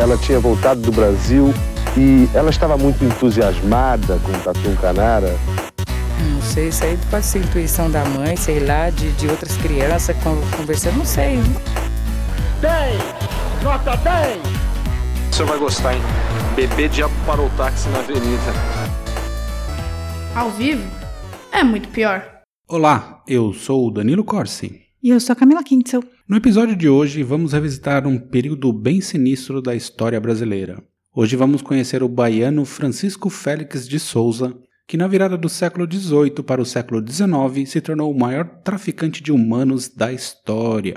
ela tinha voltado do Brasil e ela estava muito entusiasmada com o Tatu Canara. Não sei, isso aí pode ser intuição da mãe, sei lá, de, de outras crianças conversando, não sei. 10! Nota 10! O senhor vai gostar, hein? Bebê diabo parou o táxi na avenida. Ao vivo é muito pior. Olá, eu sou o Danilo Corsi. E eu sou a Camila Kintzel. No episódio de hoje, vamos revisitar um período bem sinistro da história brasileira. Hoje vamos conhecer o baiano Francisco Félix de Souza, que na virada do século XVIII para o século XIX se tornou o maior traficante de humanos da história.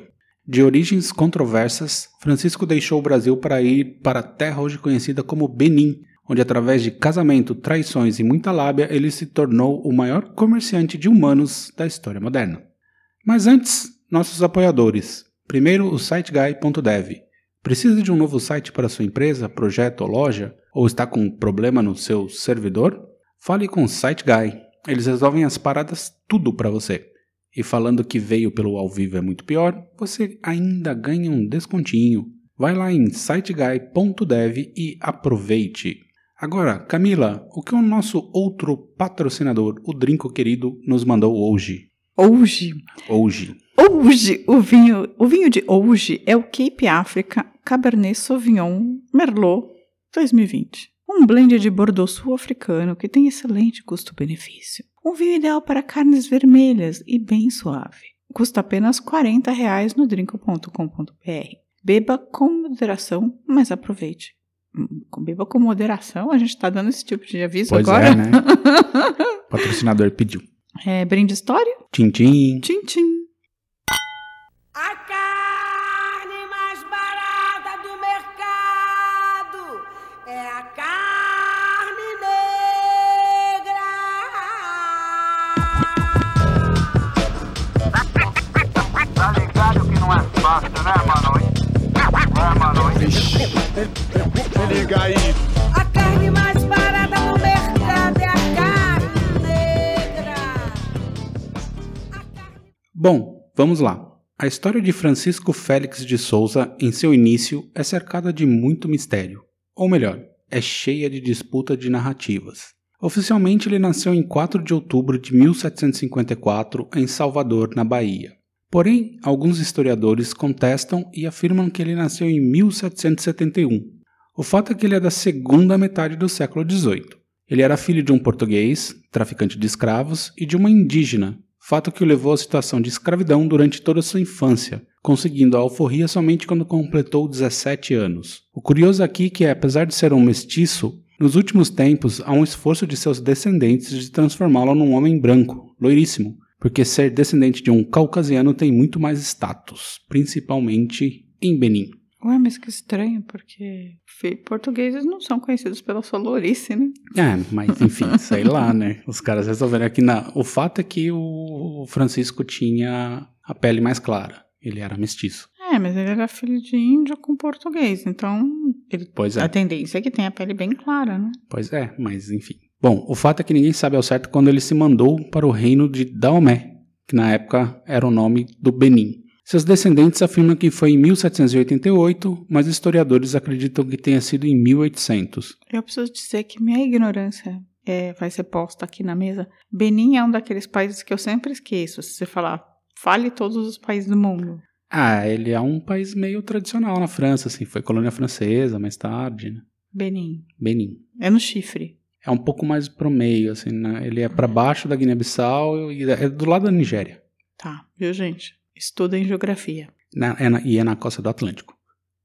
De origens controversas, Francisco deixou o Brasil para ir para a terra hoje conhecida como Benin, onde através de casamento, traições e muita lábia ele se tornou o maior comerciante de humanos da história moderna. Mas antes, nossos apoiadores. Primeiro, o siteguy.dev. Precisa de um novo site para sua empresa, projeto ou loja? Ou está com um problema no seu servidor? Fale com o SiteGuy. Eles resolvem as paradas tudo para você. E falando que veio pelo ao vivo é muito pior, você ainda ganha um descontinho. Vai lá em siteguy.dev e aproveite. Agora, Camila, o que o nosso outro patrocinador, o Drinco Querido, nos mandou hoje? Hoje. Hoje. Hoje, o vinho, o vinho de hoje é o Cape Africa Cabernet Sauvignon Merlot 2020. Um blend de Bordeaux sul-africano que tem excelente custo-benefício. Um vinho ideal para carnes vermelhas e bem suave. Custa apenas 40 reais no drinco.com.br. Beba com moderação, mas aproveite. Hum, Beba com moderação? A gente está dando esse tipo de aviso Pois agora? é, né? O patrocinador pediu. É, brinde história? Tchim, tchim. Tchim, tchim. A carne mais barata do mercado é a carne negra. Tá ligado que não é fácil, né, mano? É, mano. Se liga aí. Bom, vamos lá. A história de Francisco Félix de Souza, em seu início, é cercada de muito mistério. Ou melhor, é cheia de disputa de narrativas. Oficialmente, ele nasceu em 4 de outubro de 1754 em Salvador, na Bahia. Porém, alguns historiadores contestam e afirmam que ele nasceu em 1771. O fato é que ele é da segunda metade do século XVIII. Ele era filho de um português, traficante de escravos, e de uma indígena, fato que o levou à situação de escravidão durante toda a sua infância, conseguindo a alforria somente quando completou 17 anos. O curioso aqui é que, apesar de ser um mestiço, nos últimos tempos há um esforço de seus descendentes de transformá-lo num homem branco, loiríssimo, porque ser descendente de um caucasiano tem muito mais status, principalmente em Benin. Ué, mas que estranho, porque portugueses não são conhecidos pela sua lourice, né? É, mas enfim, sei lá, né? Os caras resolveram aqui na. O fato é que o Francisco tinha a pele mais clara. Ele era mestiço. É, mas ele era filho de índio com português, então ele, Pois é. a tendência é que tenha a pele bem clara, né? Pois é, mas enfim. Bom, o fato é que ninguém sabe ao certo quando ele se mandou para o reino de Daomé, que na época era o nome do Benin. Seus descendentes afirmam que foi em 1788, mas historiadores acreditam que tenha sido em 1800. Eu preciso dizer que minha ignorância é, vai ser posta aqui na mesa. Benin é um daqueles países que eu sempre esqueço. Se você falar, fale todos os países do mundo. Ah, ele é um país meio tradicional na França, assim, foi colônia francesa mais tarde, né? Benin. Benin. É no chifre. É um pouco mais pro meio, assim, né? Ele é para baixo da Guiné-Bissau e é do lado da Nigéria. Tá, viu, gente? Estudem geografia. Na- é na- e é na costa do Atlântico.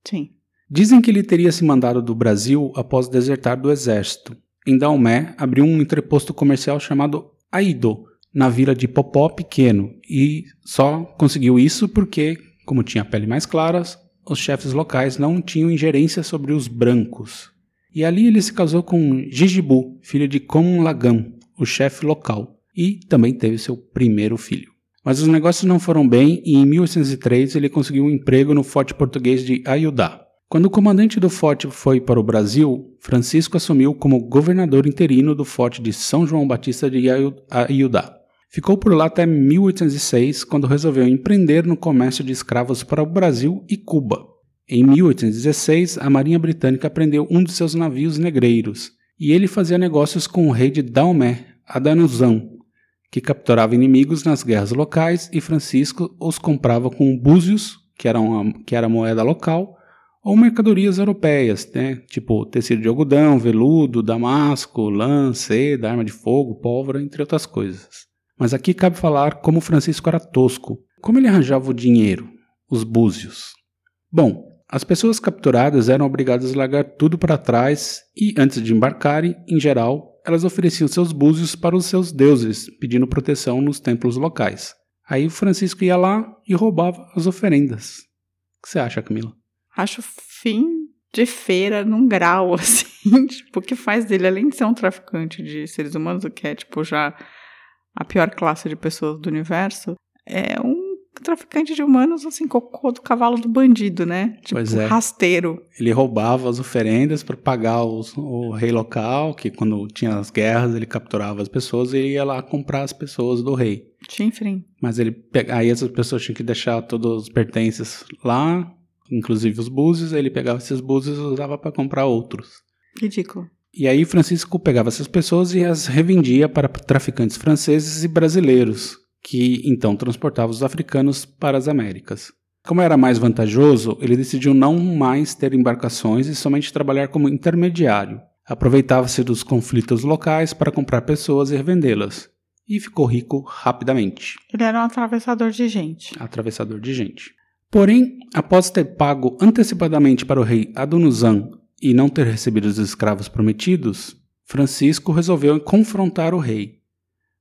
Sim. Dizem que ele teria se mandado do Brasil após desertar do exército. Em Daomé, abriu um entreposto comercial chamado Aido, na vila de Popó Pequeno, e só conseguiu isso porque, como tinha pele mais clara, os chefes locais não tinham ingerência sobre os brancos. E ali ele se casou com Gigibu, filho de Kom Lagam, o chefe local, e também teve seu primeiro filho. Mas os negócios não foram bem e em 1803 ele conseguiu um emprego no forte português de Ayudá. Quando o comandante do forte foi para o Brasil, Francisco assumiu como governador interino do forte de São João Batista de Ayu- Ayudá. Ficou por lá até 1806, quando resolveu empreender no comércio de escravos para o Brasil e Cuba. Em 1816, a Marinha Britânica prendeu um de seus navios negreiros, e ele fazia negócios com o rei de Daomé, Adanuzão, que capturava inimigos nas guerras locais e Francisco os comprava com búzios, que era, uma, que era moeda local, ou mercadorias europeias, né? tipo tecido de algodão, veludo, damasco, lã, seda, arma de fogo, pólvora, entre outras coisas. Mas aqui cabe falar como Francisco era tosco. Como ele arranjava o dinheiro, os búzios? Bom, as pessoas capturadas eram obrigadas a largar tudo para trás e, antes de embarcarem, em geral, elas ofereciam seus búzios para os seus deuses, pedindo proteção nos templos locais. Aí o Francisco ia lá e roubava as oferendas. O que você acha, Camila? Acho fim de feira num grau, assim, tipo, o que faz dele, além de ser um traficante de seres humanos, o que é, tipo, já a pior classe de pessoas do universo, é um traficante de humanos, assim, cocô do cavalo do bandido, né? Tipo, Pois é. rasteiro. Ele roubava as oferendas para pagar os- o rei local, que quando tinha as guerras ele capturava as pessoas e ia lá comprar as pessoas do rei. Chinfrim. Mas ele aí essas pessoas tinham que deixar todos os pertences lá, inclusive os búzios, aí ele pegava esses búzios e usava para comprar outros. Ridículo. E aí Francisco pegava essas pessoas e as revendia para traficantes franceses e brasileiros, que então transportavam os africanos para as Américas. Como era mais vantajoso, ele decidiu não mais ter embarcações e somente trabalhar como intermediário. Aproveitava-se dos conflitos locais para comprar pessoas e revendê-las. E ficou rico rapidamente Ele era um atravessador de gente. atravessador de gente. Porém, após ter pago antecipadamente para o rei Adonuzan e não ter recebido os escravos prometidos, Francisco resolveu confrontar o rei.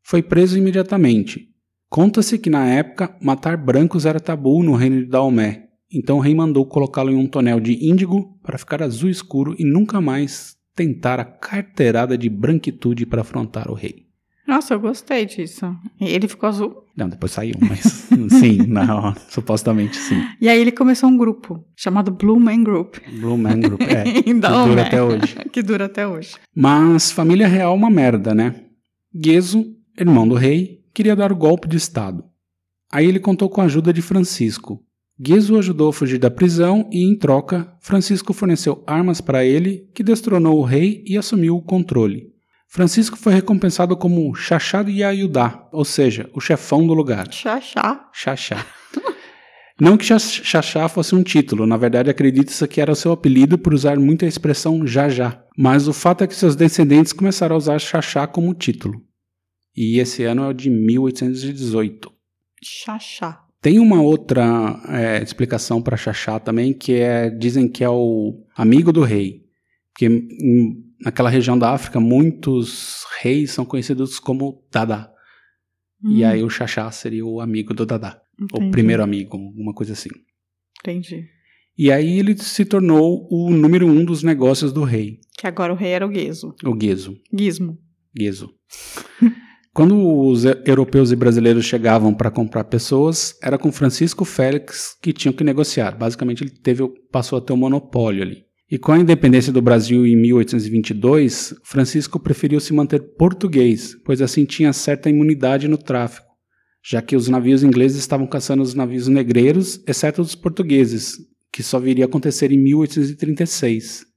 Foi preso imediatamente. Conta-se que na época matar brancos era tabu no reino de Daomé, então o rei mandou colocá-lo em um tonel de índigo para ficar azul escuro e nunca mais tentar a carteirada de branquitude para afrontar o rei. Nossa, eu gostei disso. E ele ficou azul. Não, depois saiu, mas sim, não, supostamente sim. E aí ele começou um grupo chamado Blue Man Group. Blue Man Group, é. Que dura até hoje. que dura até hoje. Mas família real é uma merda, né? Gueso, irmão do rei, queria dar o golpe de estado. Aí ele contou com a ajuda de Francisco. Gueso o ajudou a fugir da prisão e, em troca, Francisco forneceu armas para ele, que destronou o rei e assumiu o controle. Francisco foi recompensado como Xaxá de Yayudá, ou seja, o chefão do lugar. Xaxá. Xaxá. Não que Xa- Xaxá fosse um título, na verdade acredita-se que era o seu apelido por usar muito a expressão Jajá. Mas o fato é que seus descendentes começaram a usar Xaxá como título. E esse ano é o de 1818. Xaxá. Tem uma outra é, explicação para Xaxá também, que é dizem que é o amigo do rei. Porque em- naquela região da África, muitos reis são conhecidos como Dada. E Hum, aí o Xaxá seria o amigo do Dada. O entendi. primeiro amigo, alguma coisa assim. Entendi. E aí ele se tornou o número um dos negócios do rei, Que agora o rei era o Gueso. o Gueso. Gizmo. Gueso. Quando os europeus e brasileiros chegavam para comprar pessoas, era com Francisco Félix que tinham que negociar. Basicamente, ele teve, passou a ter um monopólio ali. E com a independência do Brasil em 1822, Francisco preferiu se manter português, pois assim tinha certa imunidade no tráfico, já que os navios ingleses estavam caçando os navios negreiros, exceto os portugueses, que só viria a acontecer em 1836.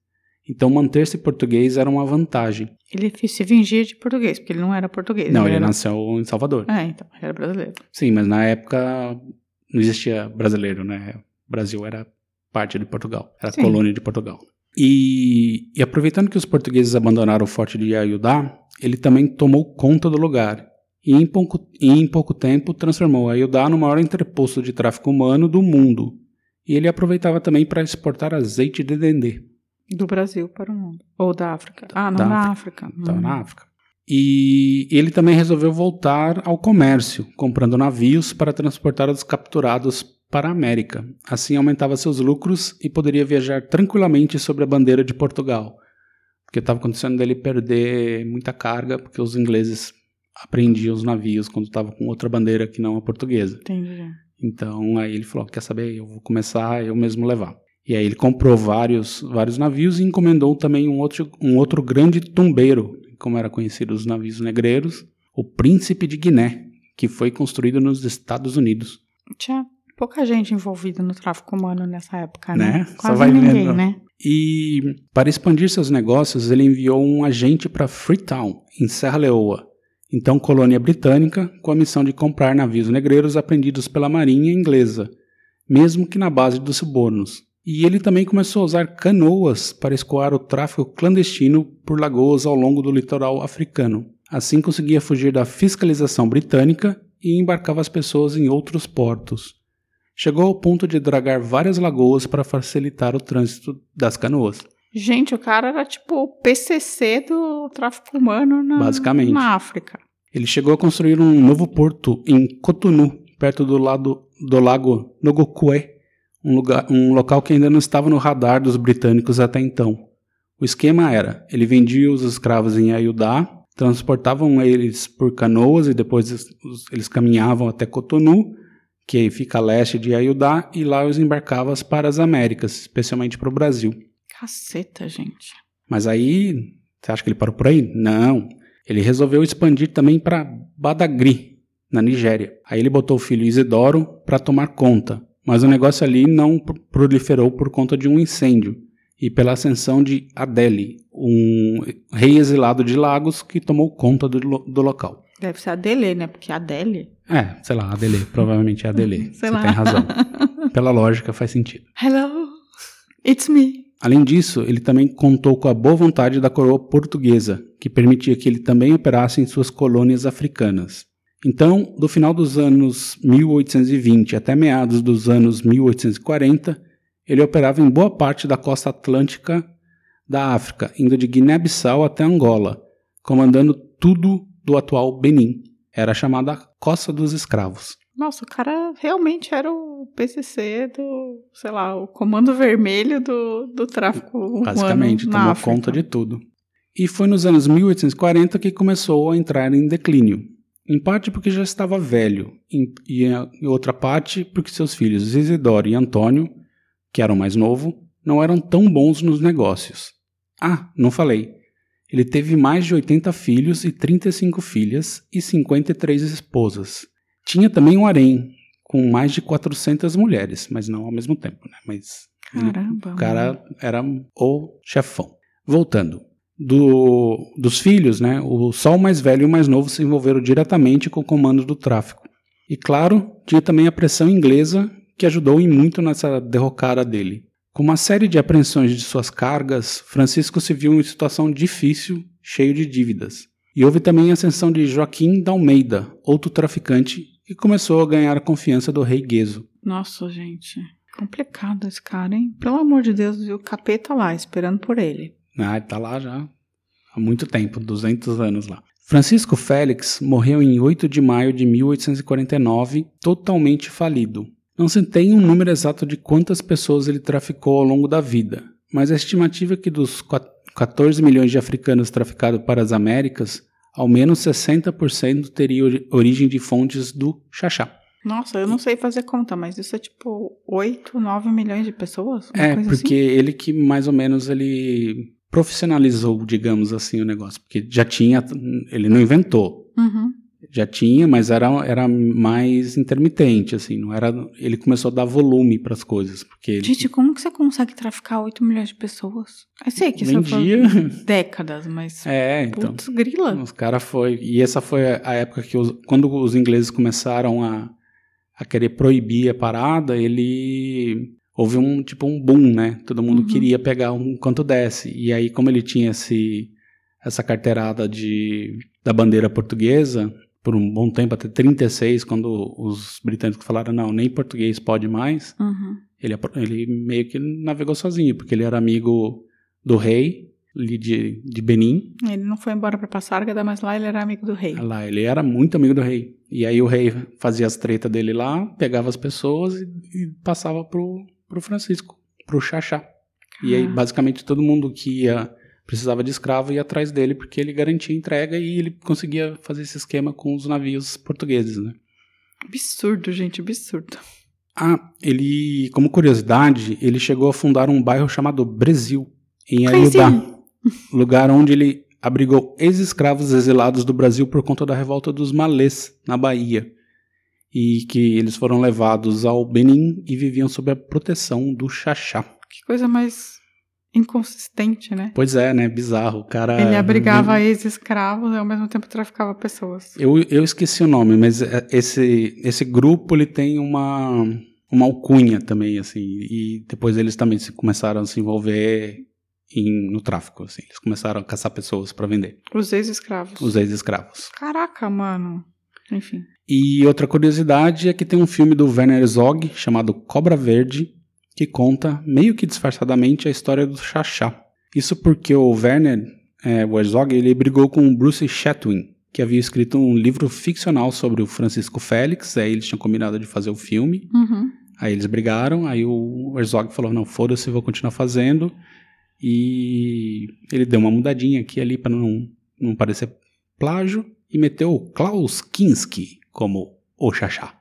Então manter-se português era uma vantagem. Ele se fingia de português, porque ele não era português. Não, ele era... nasceu em Salvador. É, então, ele era brasileiro. Sim, mas na época não existia brasileiro, né? O Brasil era parte de Portugal, era Sim. colônia de Portugal. E, e aproveitando que os portugueses abandonaram o forte de Ayudá, ele também tomou conta do lugar. E em pouco, e em pouco tempo transformou Ayudá no maior entreposto de tráfico humano do mundo. E ele aproveitava também para exportar azeite de dendê. Do Brasil para o mundo. Ou da África. Ah, não, Da da África. Estava Hum. na África. E ele também resolveu voltar ao comércio, comprando navios para transportar os capturados para a América. Assim aumentava seus lucros e poderia viajar tranquilamente sobre a bandeira de Portugal. Porque estava acontecendo dele perder muita carga, porque os ingleses apreendiam os navios quando estava com outra bandeira que não a portuguesa. Entendi. Então aí ele falou: quer saber? Eu vou começar eu mesmo levar. E aí ele comprou vários, vários navios e encomendou também um outro, um outro grande tumbeiro, como era conhecido os navios negreiros, o Príncipe de Guiné, que foi construído nos Estados Unidos. Tchau. Pouca gente envolvida no tráfico humano nessa época, Né? né? Só Quase vai ninguém, né? E para expandir seus negócios, ele enviou um agente para Freetown, em Serra Leoa, então colônia britânica, com a missão de comprar navios negreiros apreendidos pela marinha inglesa, mesmo que na base dos subornos. E ele também começou a usar canoas para escoar o tráfico clandestino por lagoas ao longo do litoral africano. Assim conseguia fugir da fiscalização britânica e embarcava as pessoas em outros portos. Chegou ao ponto de dragar várias lagoas para facilitar o trânsito das canoas. Gente, o cara era tipo o PCC do tráfico humano na, Basicamente. na África. Ele chegou a construir um novo porto em Cotonou, perto do lado do lago Nogokué, um, lugar, um local que ainda não estava no radar dos britânicos até então. O esquema era: ele vendia os escravos em Ayudá, transportavam eles por canoas e depois eles caminhavam até Cotonou, que aí fica a leste de Ayudá, e lá os embarcava para as Américas, especialmente para o Brasil. Caceta, gente. Mas aí, você acha que ele parou por aí? Não. Ele resolveu expandir também para Badagry, na Nigéria. Aí ele botou o filho Isidoro para tomar conta, mas o negócio ali não pro- proliferou por conta de um incêndio e pela ascensão de Adele, um rei exilado de Lagos que tomou conta do, do local. Deve ser a Dele, né? Porque Adele. É, sei lá, Adele, provavelmente é Adele. Sei Você lá. tem razão. Pela lógica faz sentido. Hello, it's me. Além disso, ele também contou com a boa vontade da coroa portuguesa, que permitia que ele também operasse em suas colônias africanas. Então, do final dos anos 1820 até meados dos anos 1840, ele operava em boa parte da costa atlântica da África, indo de Guiné-Bissau até Angola, comandando tudo do atual Benin. Era chamada Costa dos Escravos. Nossa, o cara realmente era o PCC do, sei lá, o comando vermelho do, do tráfico humano Basicamente, na tomou África. conta de tudo. E foi nos anos 1840 que começou a entrar em declínio. Em parte porque já estava velho, em- e em outra parte porque seus filhos Isidoro e Antônio, que eram mais novo, não eram tão bons nos negócios. Ah, não falei. Ele teve mais de 80 filhos e 35 filhas e 53 esposas. Tinha também um harém, com mais de 400 mulheres, mas não ao mesmo tempo, né? Mas ele Caramba. o cara era o chefão. Voltando. Do, dos filhos, né, o só o mais velho e o mais novo se envolveram diretamente com o comando do tráfico. E claro, tinha também a pressão inglesa que ajudou em muito nessa derrocada dele. Com uma série de apreensões de suas cargas, Francisco se viu em situação difícil, cheio de dívidas. E houve também a ascensão de Joaquim da Almeida, outro traficante, que começou a ganhar a confiança do rei Gueso. Nossa, gente. Complicado esse cara, hein? Pelo amor de Deus, e o capeta lá, esperando por ele. Ah, ele tá lá já há muito tempo, 200 anos lá. Francisco Félix morreu em 8 de maio de 1849, totalmente falido. Não se tem um número exato de quantas pessoas ele traficou ao longo da vida, mas a estimativa é que dos qua- 14 milhões de africanos traficados para as Américas, ao menos 60% teria ori- origem de fontes do Xaxá. Nossa, eu não sei fazer conta, mas isso é tipo 8, 9 milhões de pessoas? É, coisa porque assim? ele que mais ou menos ele profissionalizou, digamos assim, o negócio. Porque já tinha, ele não inventou, Uhum. já tinha, mas era, era mais intermitente, assim, não era, ele começou a dar volume para as coisas, porque ele Gente, como que você consegue traficar 8 milhões de pessoas? Eu sei que isso vendia, foi décadas, mas. é, então, Putz, grila. os caras foi, e essa foi a época que os, quando os ingleses começaram a, a querer proibir a parada, ele houve um tipo um boom, né? Todo mundo Uhum. queria pegar um quanto desse. E aí como ele tinha esse essa carteirada de da bandeira portuguesa por um bom tempo até 36, quando os britânicos falaram não, nem português pode mais, Uhum. ele ele meio que navegou sozinho, porque ele era amigo do rei de, de Benin. Ele não foi embora pra Passárgada, mas lá ele era amigo do rei. Lá, ele era muito amigo do rei. E aí o rei fazia as tretas dele lá, pegava as pessoas e, e passava pro, pro Francisco, pro Xaxá. E aí, Ah. basicamente, todo mundo que ia, precisava de escravo ia atrás dele, porque ele garantia entrega e ele conseguia fazer esse esquema com os navios portugueses, né? Absurdo, gente, absurdo. Ah, ele, como curiosidade, ele chegou a fundar um bairro chamado Brasil, em. Ayudá, lugar onde ele abrigou ex-escravos exilados do Brasil por conta da revolta dos malês na Bahia. E que eles foram levados ao Benin e viviam sob a proteção do Xaxá. Que coisa mais inconsistente, né? Pois é, né? Bizarro. O cara. Ele abrigava ex-escravos e ao mesmo tempo traficava pessoas. Eu, eu esqueci o nome, mas é, esse, esse grupo ele tem uma, uma alcunha também, assim. E depois eles também se, começaram a se envolver em, no tráfico, assim. Eles começaram a caçar pessoas para vender. Os ex-escravos. Os ex-escravos. Caraca, mano. Enfim. E outra curiosidade é que tem um filme do Werner Zog chamado Cobra Verde, que conta, meio que disfarçadamente, a história do Xaxá. Isso porque o Werner, é, o Herzog, ele brigou com o Bruce Chatwin, que havia escrito um livro ficcional sobre o Francisco Félix, aí eles tinham combinado de fazer o filme, Uhum. aí eles brigaram, aí o Herzog falou, não, foda-se, vou continuar fazendo, e ele deu uma mudadinha aqui e ali para não, não parecer plágio, e meteu o Klaus Kinski como o Xaxá.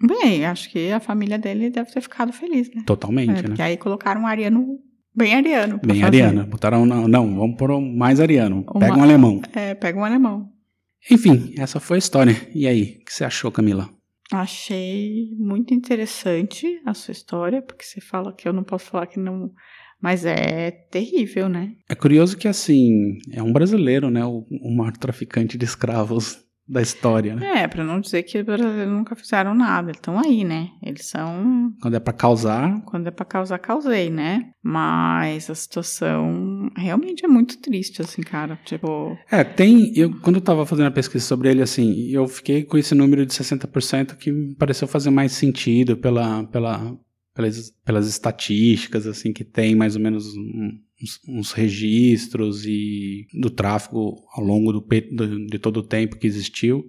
Bem, acho que a família dele deve ter ficado feliz, né? Totalmente, É, né? porque aí colocaram um ariano bem ariano. Bem fazer. ariana. Botaram, não, não, vamos pôr um mais ariano. Uma- Pega um alemão. É, pega um alemão. Enfim, essa foi a história. E aí, o que você achou, Camila? Achei muito interessante a sua história, porque você fala que eu não posso falar que não. Mas é terrível, né? É curioso que, assim, é um brasileiro, né? O, o maior traficante de escravos da história, né? É, pra não dizer que os brasileiros nunca fizeram nada. Eles estão aí, né? Eles são. Quando é pra causar, Quando é pra causar, causei, né? Mas a situação realmente é muito triste, assim, cara. Tipo. É, tem. Eu, quando eu tava fazendo a pesquisa sobre ele, assim, eu fiquei com esse número de 60% que me pareceu fazer mais sentido pela, pela, pelas, pelas estatísticas, assim, que tem mais ou menos um- uns, uns registros e do tráfego ao longo do, do- de todo o tempo que existiu.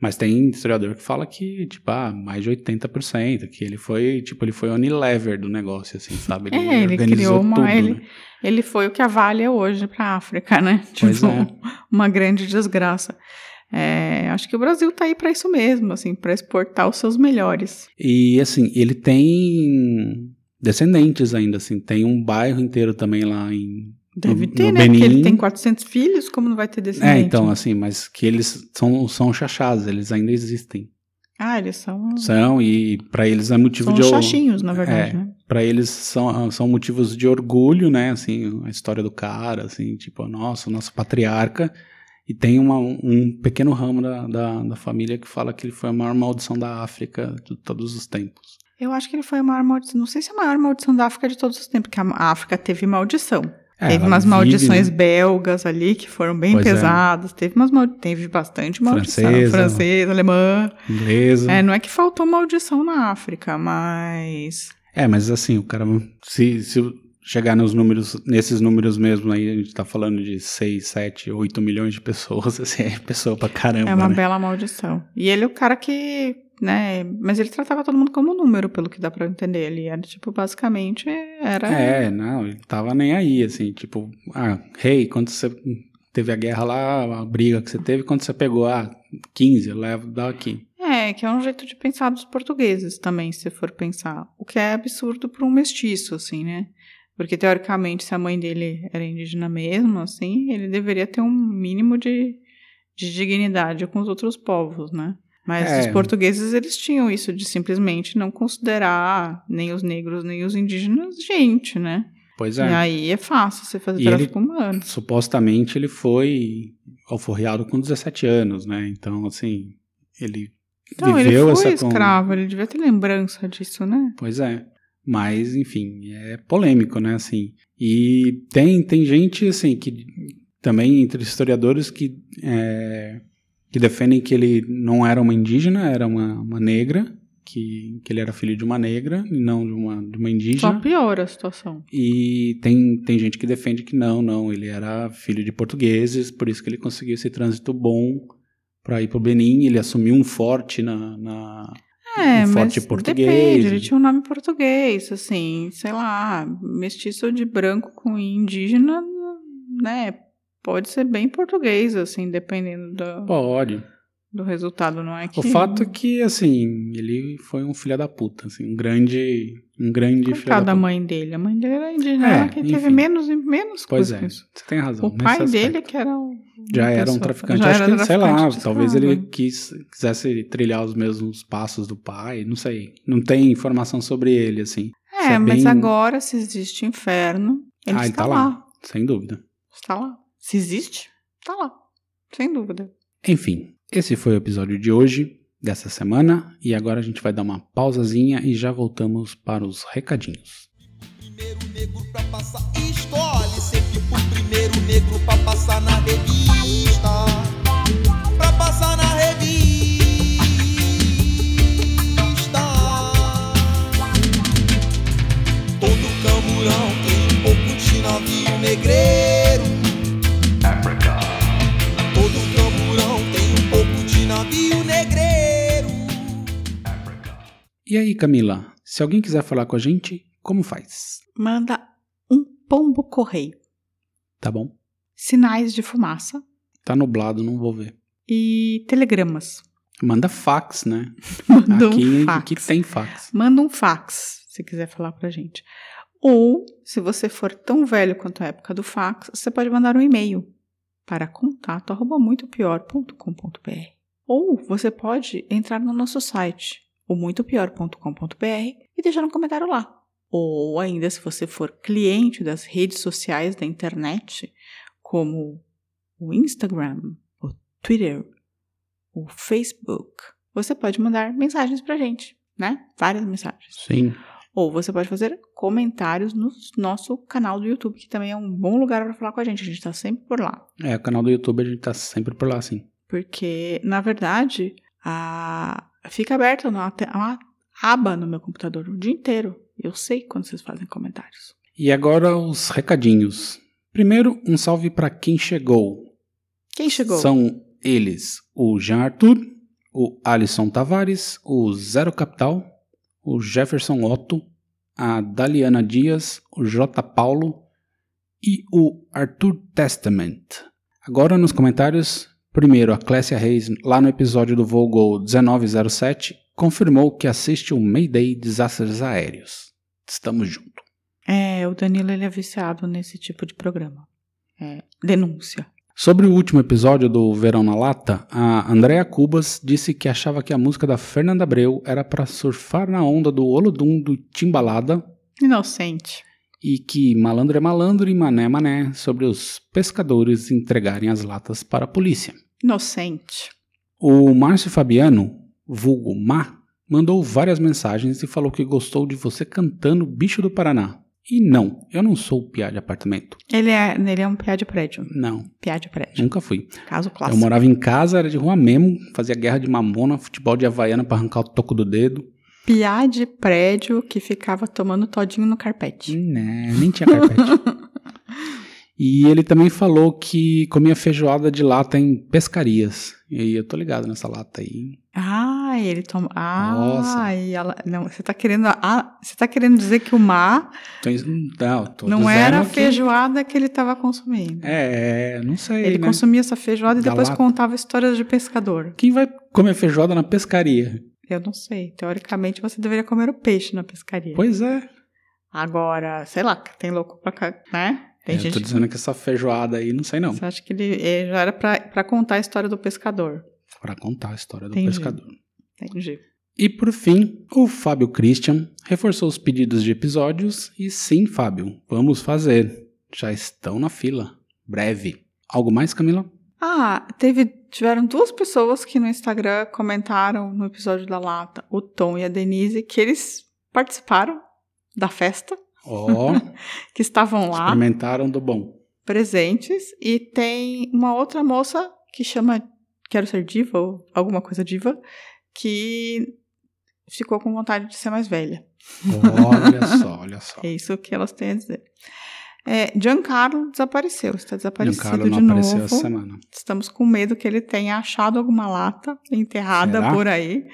Mas tem historiador que fala que, tipo, ah, mais de 80%, que ele foi, tipo, ele foi Unilever do negócio, assim, sabe? É, ele criou uma- tudo, ele- né? Ele foi o que a Vale é hoje pra África, né? Tipo, é. uma grande desgraça. É, acho que o Brasil tá aí pra isso mesmo, assim, pra exportar os seus melhores. E assim, ele tem descendentes ainda, assim, tem um bairro inteiro também lá em. Deve no, ter, no né? Porque Benin. ele tem 400 filhos, como não vai ter descendente? É, então, assim, mas que eles são, são chachás, eles ainda existem. Ah, eles são, São, e pra eles é motivo são de. or- chachinhos, na verdade, É. né? Pra eles são, são motivos de orgulho, né? Assim, a história do cara, assim, tipo, nossa, o nosso patriarca. E tem uma, um pequeno ramo da, da, da família que fala que ele foi a maior maldição da África de todos os tempos. Eu acho que ele foi a maior maldição. Não sei se é a maior maldição da África de todos os tempos, porque a África teve maldição. É, teve umas vive, maldições né? belgas ali que foram bem Pois é. pesadas. Teve umas teve bastante maldição. Francesa. Francesa, alemã. Inglesa. É, não é que faltou maldição na África, mas. É, mas assim, o cara, se, se chegar nos números, nesses números mesmo aí, a gente tá falando de 6, 7, 8 milhões de pessoas, assim, é pessoa pra caramba, É uma né? bela maldição. E ele é o cara que, né, mas ele tratava todo mundo como número, pelo que dá pra entender. Ele era, tipo, basicamente, era... É, não, ele tava nem aí, assim, tipo, ah, rei, quando você teve a guerra lá, a briga que você teve, quando você pegou, ah, 15, leva, dá aqui. É, que é um jeito de pensar dos portugueses também, se for pensar. O que é absurdo para um mestiço, assim, né? Porque, teoricamente, se a mãe dele era indígena mesmo, assim, ele deveria ter um mínimo de, de dignidade com os outros povos, né? Mas É. os portugueses, eles tinham isso de simplesmente não considerar nem os negros nem os indígenas gente, né? Pois E é, aí é fácil você fazer E ele- tráfico humano. supostamente ele foi alforriado com 17 anos, né? Então, assim, ele ele viveu foi essa... escravo, ele devia ter lembrança disso, né? Pois é. Mas, enfim, é polêmico, né, assim. E tem, tem gente, assim, que também entre historiadores que, é, que defendem que ele não era uma indígena, era uma, uma negra, que, que ele era filho de uma negra e não de uma, de uma Só indígena. piora a situação. E tem, tem gente que defende que não, não, ele era filho de portugueses, por isso que ele conseguiu esse trânsito bom para ir pro Benin. Ele assumiu um forte na, na, É, um mas forte português. depende, ele tinha um nome português, assim, sei lá, mestiço de branco com indígena, né, pode ser bem português, assim, dependendo do, Pode. do resultado, não é que... O fato é que, assim, ele foi um filho da puta, assim, um grande, um grande filho Coitado da da puta. mãe dele, a mãe dele era indígena, É, ela que teve enfim. menos e menos Pois é, que isso. você tem razão. O pai dele que era o, Já era um traficante. já Acho era que, sei lá, talvez ele quis, quisesse trilhar os mesmos passos do pai, não sei. Não tem informação sobre ele, assim. Isso É, mas bem- agora, se existe inferno, ele ah, ele está tá lá. lá, sem dúvida. Está lá. Se existe, está lá. Sem dúvida. Enfim, esse foi o episódio de hoje, dessa semana, e agora a gente vai dar uma pausazinha e já voltamos para os recadinhos. primeiro negro pra passar. Escolhe sempre negro pra passar na revista. Pra passar na revista. Todo camburão tem um pouco de navio negreiro. Todo camburão tem um pouco de navio negreiro. E aí, Camila, se alguém quiser falar com a gente, como faz? Manda um pombo correio. Tá bom? Sinais de fumaça Tá nublado, não vou ver. e telegramas. Manda fax, né? Manda aqui, um fax. aqui tem fax. Manda um fax, se quiser falar pra gente. Ou, se você for tão velho quanto a época do fax, você pode mandar um e-mail para contato@muitopior.com.br. Ou você pode entrar no nosso site, o muitopior.com.br e deixar um comentário lá. Ou ainda, se você for cliente das redes sociais da internet, como o Instagram, o Twitter, o Facebook, você pode mandar mensagens pra gente, né? Várias mensagens. Sim. Ou você pode fazer comentários no nosso canal do YouTube, que também é um bom lugar para falar com a gente. A gente tá sempre por lá. É, o canal do YouTube a gente tá sempre por lá, sim. Porque, na verdade, a... fica aberta uma, uma aba no meu computador o dia inteiro. Eu sei quando vocês fazem comentários. E agora os recadinhos. Primeiro, um salve para quem chegou. Quem chegou? São eles o Jean Arthur, o Alisson Tavares, o Zero Capital, o Jefferson Otto, a Daliana Dias, o J. Paulo e o Arthur Testament. Agora nos comentários, primeiro a Clécia Reis, lá no episódio do Volgo 1907, confirmou que assiste o Mayday Desastres Aéreos. Estamos juntos. É, o Danilo ele é viciado nesse tipo de programa. É, denúncia. Sobre o último episódio do Verão na Lata, a Andrea Cubas disse que achava que a música da Fernanda Abreu era para surfar na onda do Olodum do Timbalada Inocente. e que malandro é malandro e mané é mané sobre os pescadores entregarem as latas para a polícia. Inocente. O Márcio Fabiano, vulgo Má, mandou várias mensagens e falou que gostou de você cantando Bicho do Paraná. E não, eu não sou piá de apartamento. Ele é, ele é um piá de prédio. Não, Piá de prédio. nunca fui. Caso Eu clássico. morava em casa, era de rua mesmo, fazia guerra de mamona, futebol de havaiana pra arrancar o toco do dedo. Piá de prédio que ficava tomando todinho no carpete. Né, nem tinha carpete. e ele também falou que comia feijoada de lata em pescarias. E aí eu tô ligado nessa lata aí. Ah, ele toma. Ah, Nossa. e ela... não, você tá querendo. Ah, você tá querendo dizer que o mar não, tô não era a que- feijoada que ele tava consumindo. É, não sei. ele né? consumia essa feijoada e Da depois lata. contava histórias de pescador. Quem vai comer feijoada na pescaria? Eu não sei. Teoricamente você deveria comer o peixe na pescaria. Pois é. Agora, sei lá, tem louco pra cá, né? Tem É, eu gente tô dizendo que essa feijoada aí, não sei não. Você acha que ele eh, já era pra, pra contar a história do pescador? Pra contar a história do Entendi. pescador. Entendi. E por fim, o Fábio Christian reforçou os pedidos de episódios e sim, Fábio, vamos fazer. Já estão na fila. Breve. Algo mais, Camila? Ah, teve, tiveram duas pessoas que no Instagram comentaram no episódio da Lata, o Tom e a Denise, que eles participaram da festa, Ó, que estavam lá experimentaram do bom. presentes, e tem uma outra moça que chama Quero Ser Diva, ou alguma coisa diva, que ficou com vontade de ser mais velha. Olha só, olha só. É isso que elas têm a dizer. É, Giancarlo desapareceu, está desaparecido Giancarlo não de apareceu novo. essa semana. Estamos com medo que ele tenha achado alguma lata enterrada Será? por aí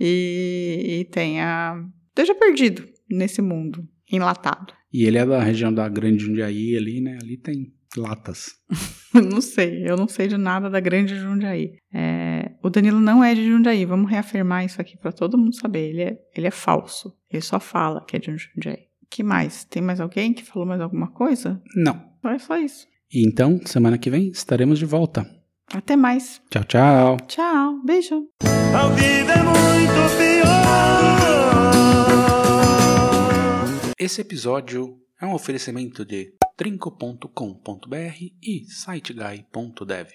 e, e tenha esteja perdido nesse mundo enlatado. E ele é da região da Grande Jundiaí ali, né? Ali tem latas. não sei, eu não sei de nada da grande Jundiaí. É, o Danilo não é de Jundiaí, vamos reafirmar isso aqui para todo mundo saber. Ele é, ele é falso, ele só fala que é de Jundiaí. que mais? Tem mais alguém que falou mais alguma coisa? Não. É só isso. E então, semana que vem, estaremos de volta. Até mais. Tchau, tchau. Tchau. Beijo. A vida é muito pior. Esse episódio é um oferecimento de trinco.com.br e siteguy.dev.